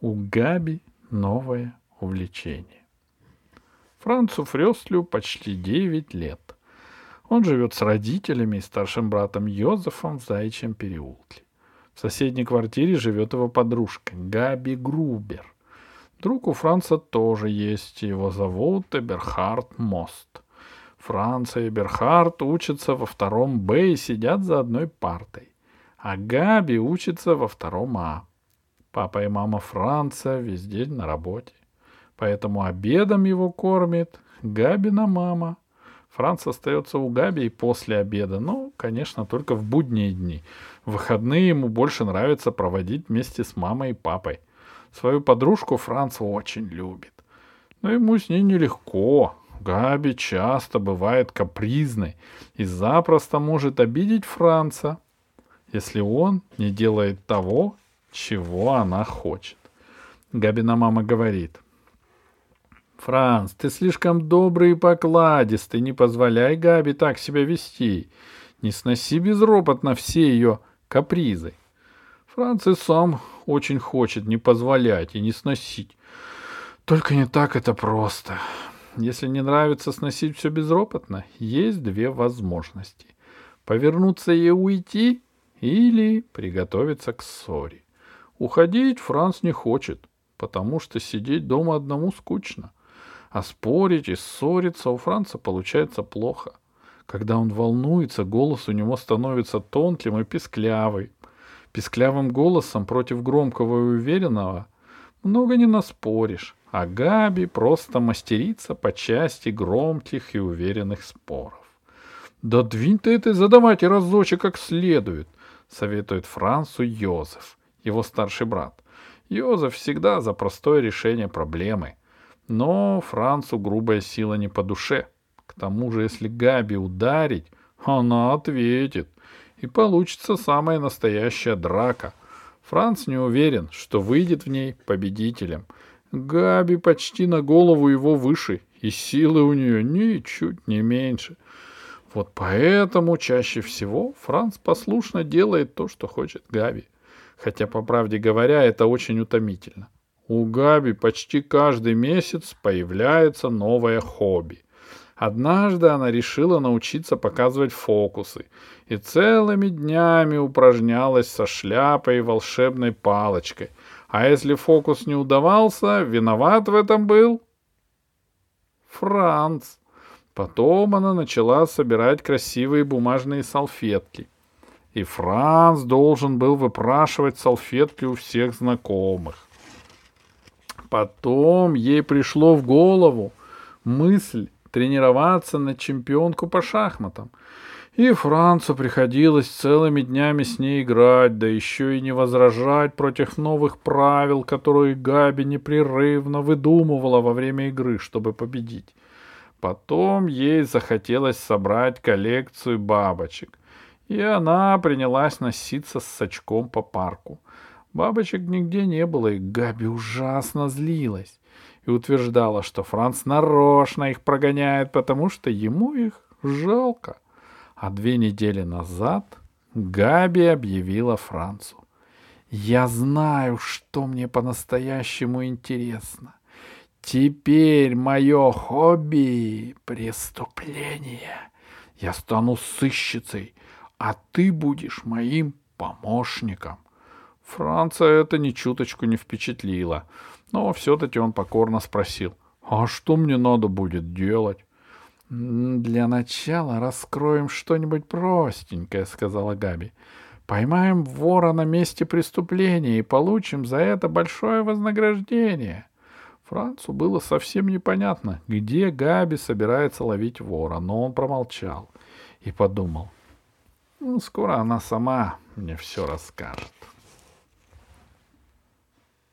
У Габи новое увлечение. Францу Фрёстлю почти 9 лет. Он живет с родителями и старшим братом Йозефом в Заячьем переулке. В соседней квартире живет его подружка Габи Грубер. Друг у Франца тоже есть, его зовут Эберхард Мост. Франц и Эберхард учатся во втором Б и сидят за одной партой. А Габи учится во втором А. Папа и мама Франца весь день на работе. Поэтому обедом его кормит Габина мама. Франц остается у Габи и после обеда, но, конечно, только в будние дни. В выходные ему больше нравится проводить вместе с мамой и папой. Свою подружку Франц очень любит. Но ему с ней нелегко. Габи часто бывает капризной и запросто может обидеть Франца, если он не делает того, чего она хочет. Габина мама говорит. «Франц, ты слишком добрый и покладистый, не позволяй Габи так себя вести. Не сноси безропотно все ее капризы». Франц и сам очень хочет не позволять и не сносить. Только не так это просто. Если не нравится сносить все безропотно, есть две возможности. Повернуться и уйти или приготовиться к ссоре. Уходить Франц не хочет, потому что сидеть дома одному скучно. А спорить и ссориться у Франца получается плохо. Когда он волнуется, голос у него становится тонким и писклявый. Писклявым голосом против громкого и уверенного много не наспоришь, а Габи просто мастерица по части громких и уверенных споров. «Да двинь ты это и задавайте разочек как следует», — советует Францу Йозеф его старший брат. Йозеф всегда за простое решение проблемы. Но Францу грубая сила не по душе. К тому же, если Габи ударить, она ответит. И получится самая настоящая драка. Франц не уверен, что выйдет в ней победителем. Габи почти на голову его выше, и силы у нее ничуть не меньше. Вот поэтому чаще всего Франц послушно делает то, что хочет Габи хотя, по правде говоря, это очень утомительно. У Габи почти каждый месяц появляется новое хобби. Однажды она решила научиться показывать фокусы и целыми днями упражнялась со шляпой и волшебной палочкой. А если фокус не удавался, виноват в этом был Франц. Потом она начала собирать красивые бумажные салфетки — и Франц должен был выпрашивать салфетки у всех знакомых. Потом ей пришло в голову мысль тренироваться на чемпионку по шахматам. И Францу приходилось целыми днями с ней играть, да еще и не возражать против новых правил, которые Габи непрерывно выдумывала во время игры, чтобы победить. Потом ей захотелось собрать коллекцию бабочек. И она принялась носиться с очком по парку. Бабочек нигде не было, и Габи ужасно злилась и утверждала, что Франц нарочно их прогоняет, потому что ему их жалко. А две недели назад Габи объявила Францу. «Я знаю, что мне по-настоящему интересно. Теперь мое хобби — преступление. Я стану сыщицей, а ты будешь моим помощником. Франца это ни чуточку не впечатлило, но все-таки он покорно спросил, а что мне надо будет делать? «Для начала раскроем что-нибудь простенькое», — сказала Габи. «Поймаем вора на месте преступления и получим за это большое вознаграждение». Францу было совсем непонятно, где Габи собирается ловить вора, но он промолчал и подумал, скоро она сама мне все расскажет.